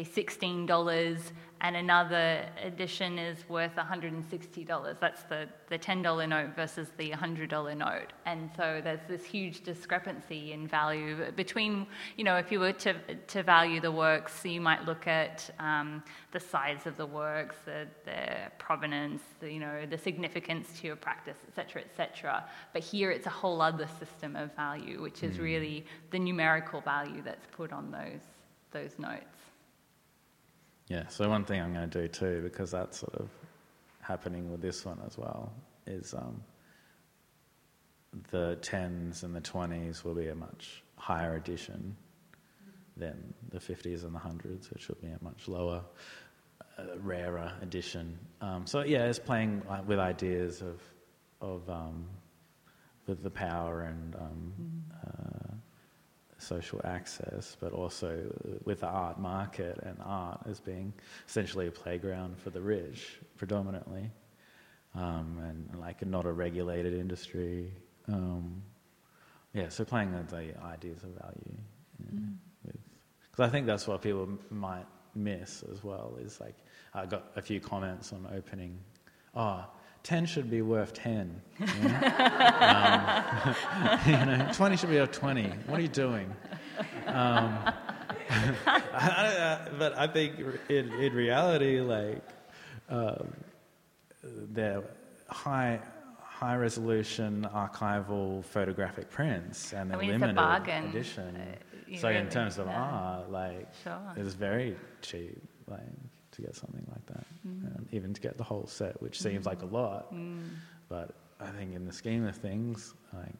say, $16 and another edition is worth $160. That's the, the $10 note versus the $100 note. And so there's this huge discrepancy in value between, you know, if you were to, to value the works, you might look at um, the size of the works, the, the provenance, the, you know, the significance to your practice, et cetera, et cetera. But here it's a whole other system of value, which is mm. really the numerical value that's put on those, those notes. Yeah, so one thing I'm going to do too, because that's sort of happening with this one as well, is um, the 10s and the 20s will be a much higher edition than the 50s and the 100s, which will be a much lower, uh, rarer edition. Um, so yeah, it's playing uh, with ideas of, of um, with the power and um, mm-hmm. uh, social access, but also with the art market and art as being essentially a playground for the rich, predominantly, um, and like not a regulated industry. Um, yeah, so playing with the ideas of value, because mm. I think that's what people might miss as well. Is like I got a few comments on opening. Oh, 10 should be worth 10. You know? um, you know 20 should be worth 20. What are you doing? Um, I, but I think in, in reality, like, um, they're high, high resolution archival photographic prints and the I mean, limited edition. Uh, so, really, in terms of art, like, sure. it's very cheap. Like, to get something like that, mm. and even to get the whole set, which seems mm. like a lot, mm. but I think in the scheme of things, like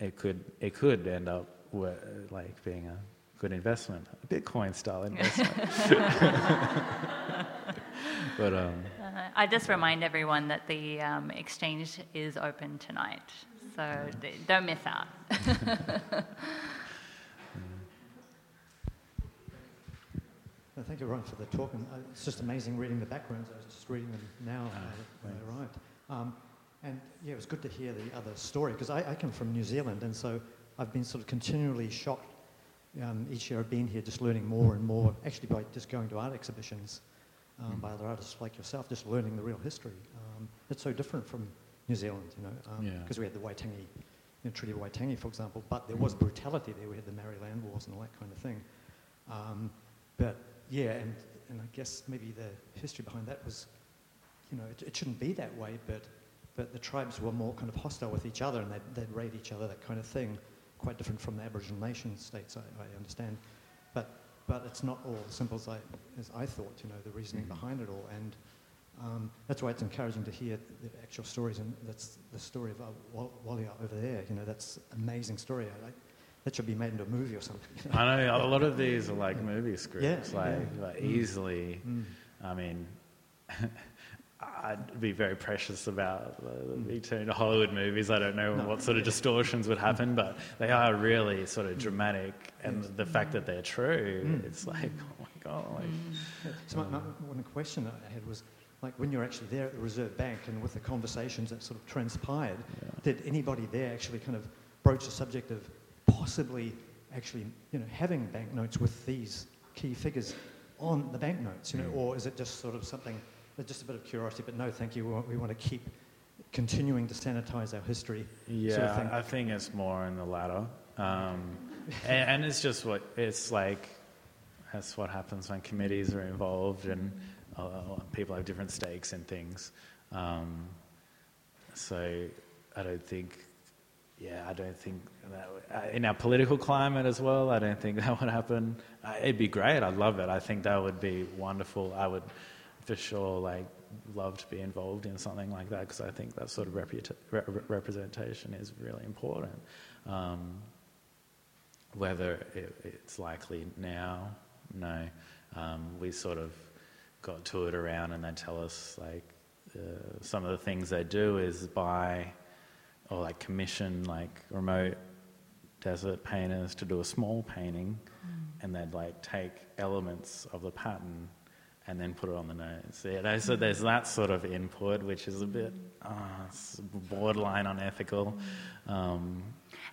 it could it could end up like being a good investment, a Bitcoin style investment. but um, Uh, I just remind everyone that the um, exchange is open tonight, so d- don't miss out. Thank you, Ryan, for the talk. And uh, it's just amazing reading the backgrounds. I was just reading them now uh, when I arrived. Um, and yeah, it was good to hear the other story because I, I come from New Zealand, and so I've been sort of continually shocked um, each year I've been here, just learning more and more. Actually, by just going to art exhibitions um, Mm. by other artists like yourself, just learning the real history. Um, it's so different from New Zealand, you know, Yeah. because we had the Waitangi, you know, Treaty of Waitangi, for example, but there was brutality there. We had the Maori Land Wars and all that kind of thing. Yeah, and, and I guess maybe the history behind that was, you know, it, it shouldn't be that way, but, but the tribes were more kind of hostile with each other and they'd, they'd raid each other, that kind of thing. Quite different from the Aboriginal nation states, I, I understand. But, but it's not all as simple as I, as I thought, you know, the reasoning Mhm. behind it all. And um, that's why it's encouraging to hear the actual stories. And that's the story of uh, Wal- Walyer over there. You know, that's an amazing story. I, like, that should be made into a movie or something. you know. I know a lot of these are like movie scripts, Yeah, like, yeah. like Mm. easily. Mm. I mean, I'd be very precious about the, the Mm. big Hollywood movies. I don't know No. what sort of distortions would happen, but they are really sort of dramatic. And the fact that they're true, Mm. it's like, oh my god! Like, So my, my, one question that I had was, like, when you're actually there at the Reserve Bank and with the conversations that sort of transpired, Yeah. did anybody there actually kind of broach the subject of possibly actually, you know, having banknotes with these key figures on the banknotes, you know, Mm. or is it just sort of something, just a bit of curiosity, but no, thank you, we want, we want to keep continuing to sanitize our history. Yeah, sort of thing. I think it's more in the latter. Um, and, and it's just what it's like. That's what happens when committees are involved and uh, people have different stakes in things. Um, so I don't think, yeah, I don't think that uh, in our political climate as well. I don't think that would happen. Uh, it'd be great. I'd love it. I think that would be wonderful. I would for sure like love to be involved in something like that because I think that sort of reputa- re- re- representation is really important. Um, whether it, it's likely now, no. Um, we sort of got toured around and they tell us like uh, some of the things they do is buy or like commission like remote desert painters to do a small painting and they'd like take elements of the pattern and then put it on the nose. Yeah, they- so there's that sort of input, which is a bit uh, borderline unethical. Um,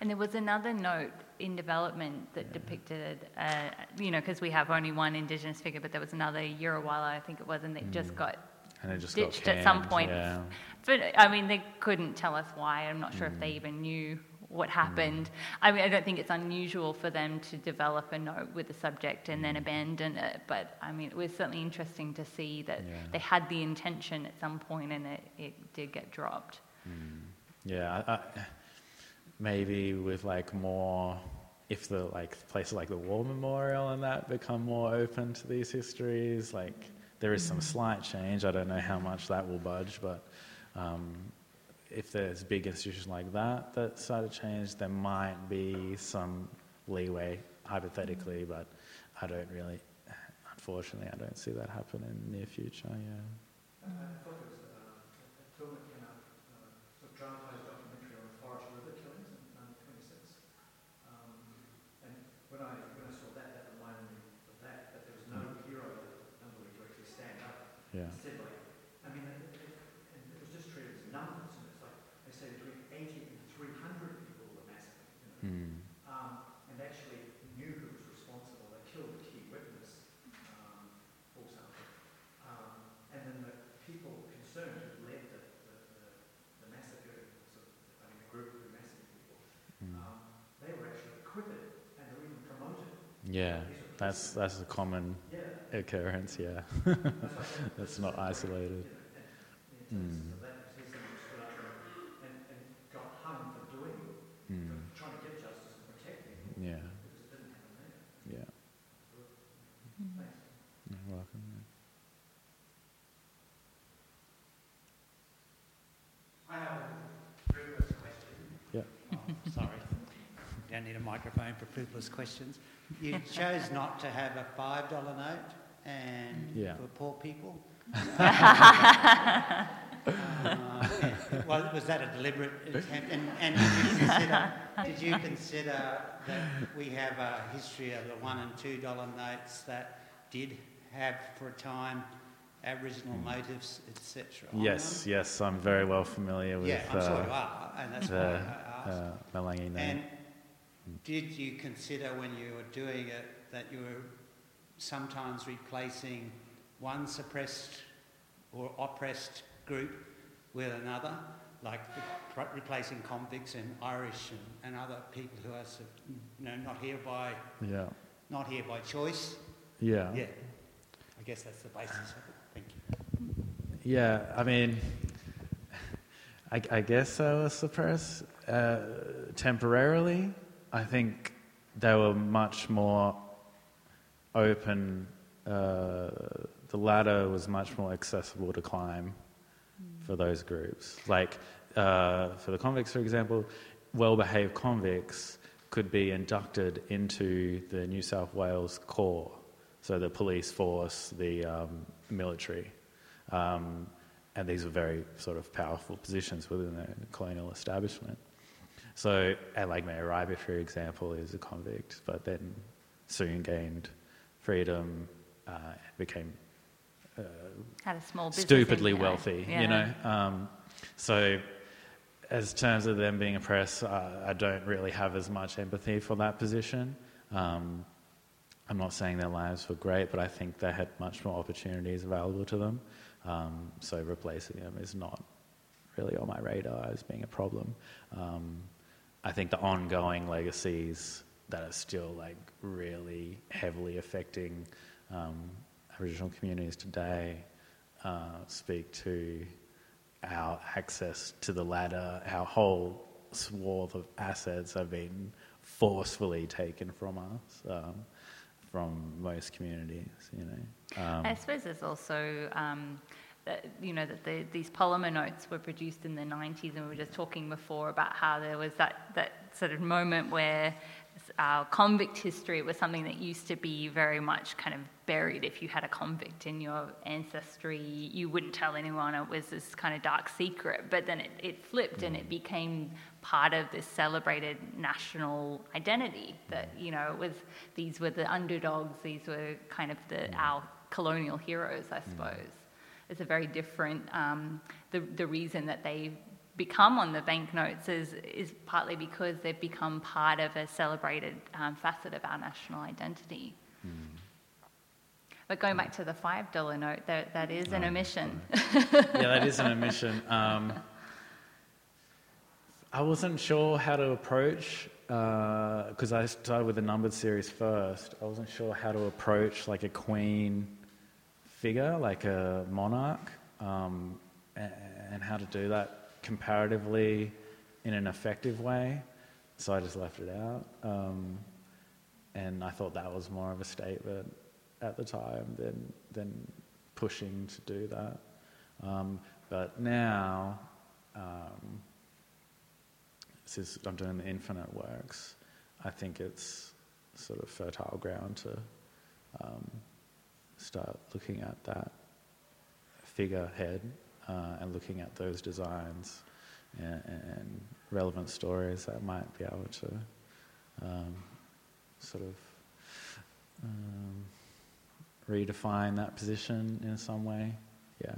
And there was another note in development that depicted, uh, you know, because we have only one Indigenous figure, but there was another Yirawala, I think it was, and it just Mm. got and it just ditched at some point. Yeah. But I mean, they couldn't tell us why. I'm not sure if Mm. they even knew what happened. I mean, I don't think it's unusual for them to develop a note with the subject and then Mm. abandon it. But I mean, it was certainly interesting to see that Yeah. they had the intention at some point and it, it did get dropped. Mm. Yeah, I, I, maybe with like more, if the like places like the War Memorial and that become more open to these histories, like there is some slight change. I don't know how much that will budge, but um, if there's big institutions like that that start to change, there might be some leeway hypothetically, but I don't really. Unfortunately, I don't see that happen in the near future. Yeah. I thought it was uh, a film that came out, uh, sort of dramatized documentary on the Forest River killings in 1926. Um, and when I, when I saw that, that reminded me of that, that there was no hero that nobody to actually stand up. Yeah. Instead, like, I mean, it, it, and it was just treated as numbers, and it's like, they say between 80 and 300 people were massacred, you know. Mm. Um, and actually knew who was responsible. They killed the key witness, um, for example. Um, and then the people concerned who led the, the, the, the massacre, sort of, I mean, the group who massacred people, Mm. um, they were actually acquitted and they were even promoted. Yeah, that's that's a common occurrence. Yeah, That's not isolated. Mm. and so that was his thing, was stood up and, and, and got hung for doing, Mm. for trying to get justice and protect people Yeah, because it didn't happen there. yeah. Thanks. You're welcome. yeah. I have a frivolous question. Yeah. Oh, sorry. Don't need a microphone for frivolous questions. You chose not to have a $5 note and Yeah. for poor people. Uh, was, was that a deliberate attempt? And, and did, you consider, did you consider that we have a history of the one and two dollar notes that did have for a time Aboriginal motives, etc.? Yes, yes, I'm very well familiar with Yeah, I'm sure you uh, are, and that's the why I asked. uh, Malangi note. And did you consider when you were doing it that you were sometimes replacing one suppressed or oppressed group with another, like re- replacing convicts and Irish and, and other people who are, you know, not here by yeah, not here by choice? yeah, Yeah, I guess that's the basis of it. Thank you. Yeah, I mean, I, I guess I was suppressed uh, temporarily. I think they were much more open. Uh, the ladder was much more accessible to climb for those groups. Like uh, for the convicts, for example, well-behaved convicts could be inducted into the New South Wales Corps, so the police force, the um, military. Um, and these were very sort of powerful positions within the colonial establishment. So, like Mary for example, is a convict, but then soon gained freedom, uh, became uh, Had a small stupidly wealthy, yeah. you know. Um, so, as terms of them being oppressed, uh, I don't really have as much empathy for that position. Um, I'm not saying their lives were great, but I think they had much more opportunities available to them. Um, so replacing them is not really on my radar as being a problem. Um, I think the ongoing legacies that are still like really heavily affecting um, Aboriginal communities today uh, speak to our access to the ladder. Our whole swath of assets have been forcefully taken from us, um, from most communities. You know. Um, I suppose there's also, um, that, you know, that the, these polymer notes were produced in the 90s, and we were just talking before about how there was that, that sort of moment where our convict history was something that used to be very much kind of buried. If you had a convict in your ancestry, you wouldn't tell anyone. It was this kind of dark secret. But then it, it flipped and it mm. became part of this celebrated national identity that, mm. you know, it was, these were the underdogs, these were kind of the, mm. our colonial heroes, I suppose. It's a very different, um, the, the reason that they become on the banknotes is, is partly because they've become part of a celebrated um, facet of our national identity. But going back to the $5 note, that, that is an Oh, omission. yeah, that is an omission. Um, I wasn't sure how to approach because I started with the numbered series first. I wasn't sure how to approach like a queen figure, like a monarch, um, and how to do that comparatively in an effective way. So I just left it out, um, and I thought that was more of a statement at the time than than pushing to do that. Um, but now, um, since I'm doing the infinite works, I think it's sort of fertile ground to um, start looking at that figurehead uh, and looking at those designs and, and relevant stories that might be able to um, sort of um, redefine that position in some way. Yeah.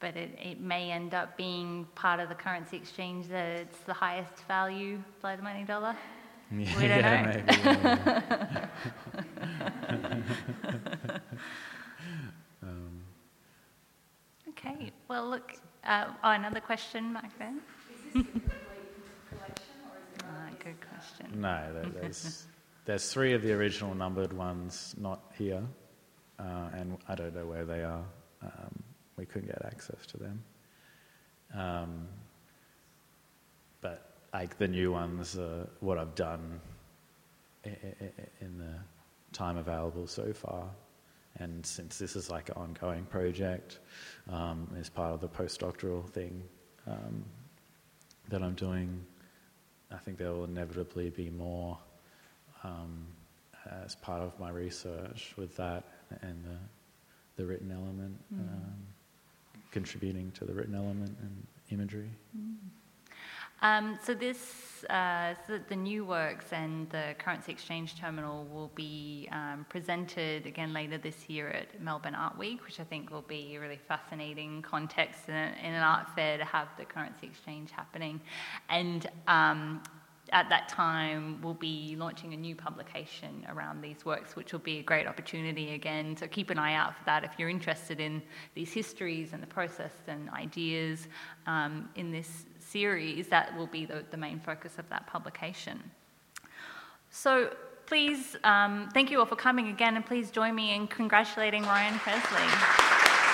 But it, it may end up being part of the currency exchange that it's the highest value blow the money dollar. Yeah, We don't know. maybe, yeah. um, Okay, well, look, uh, oh, another question back there? Ah, good question. no, there, there's there's three of the original numbered ones not here, uh, and I don't know where they are. Um, we couldn't get access to them. Um, but like the new ones, uh, what I've done i- i- i- in the time available so far, and since this is like an ongoing project, um, as part of the postdoctoral thing um, that I'm doing, I think there will inevitably be more um, as part of my research with that and the, the written element, Mm. um, contributing to the written element and imagery. Um, so this, uh, so the new works and the currency exchange terminal will be um, presented again later this year at Melbourne Art Week, which I think will be a really fascinating context in, in an art fair to have the currency exchange happening. And um, at that time, we'll be launching a new publication around these works, which will be a great opportunity again. So keep an eye out for that if you're interested in these histories and the process and ideas um, in this series. That will be the, the main focus of that publication. So please, um, thank you all for coming again, and please join me in congratulating Ryan Presley.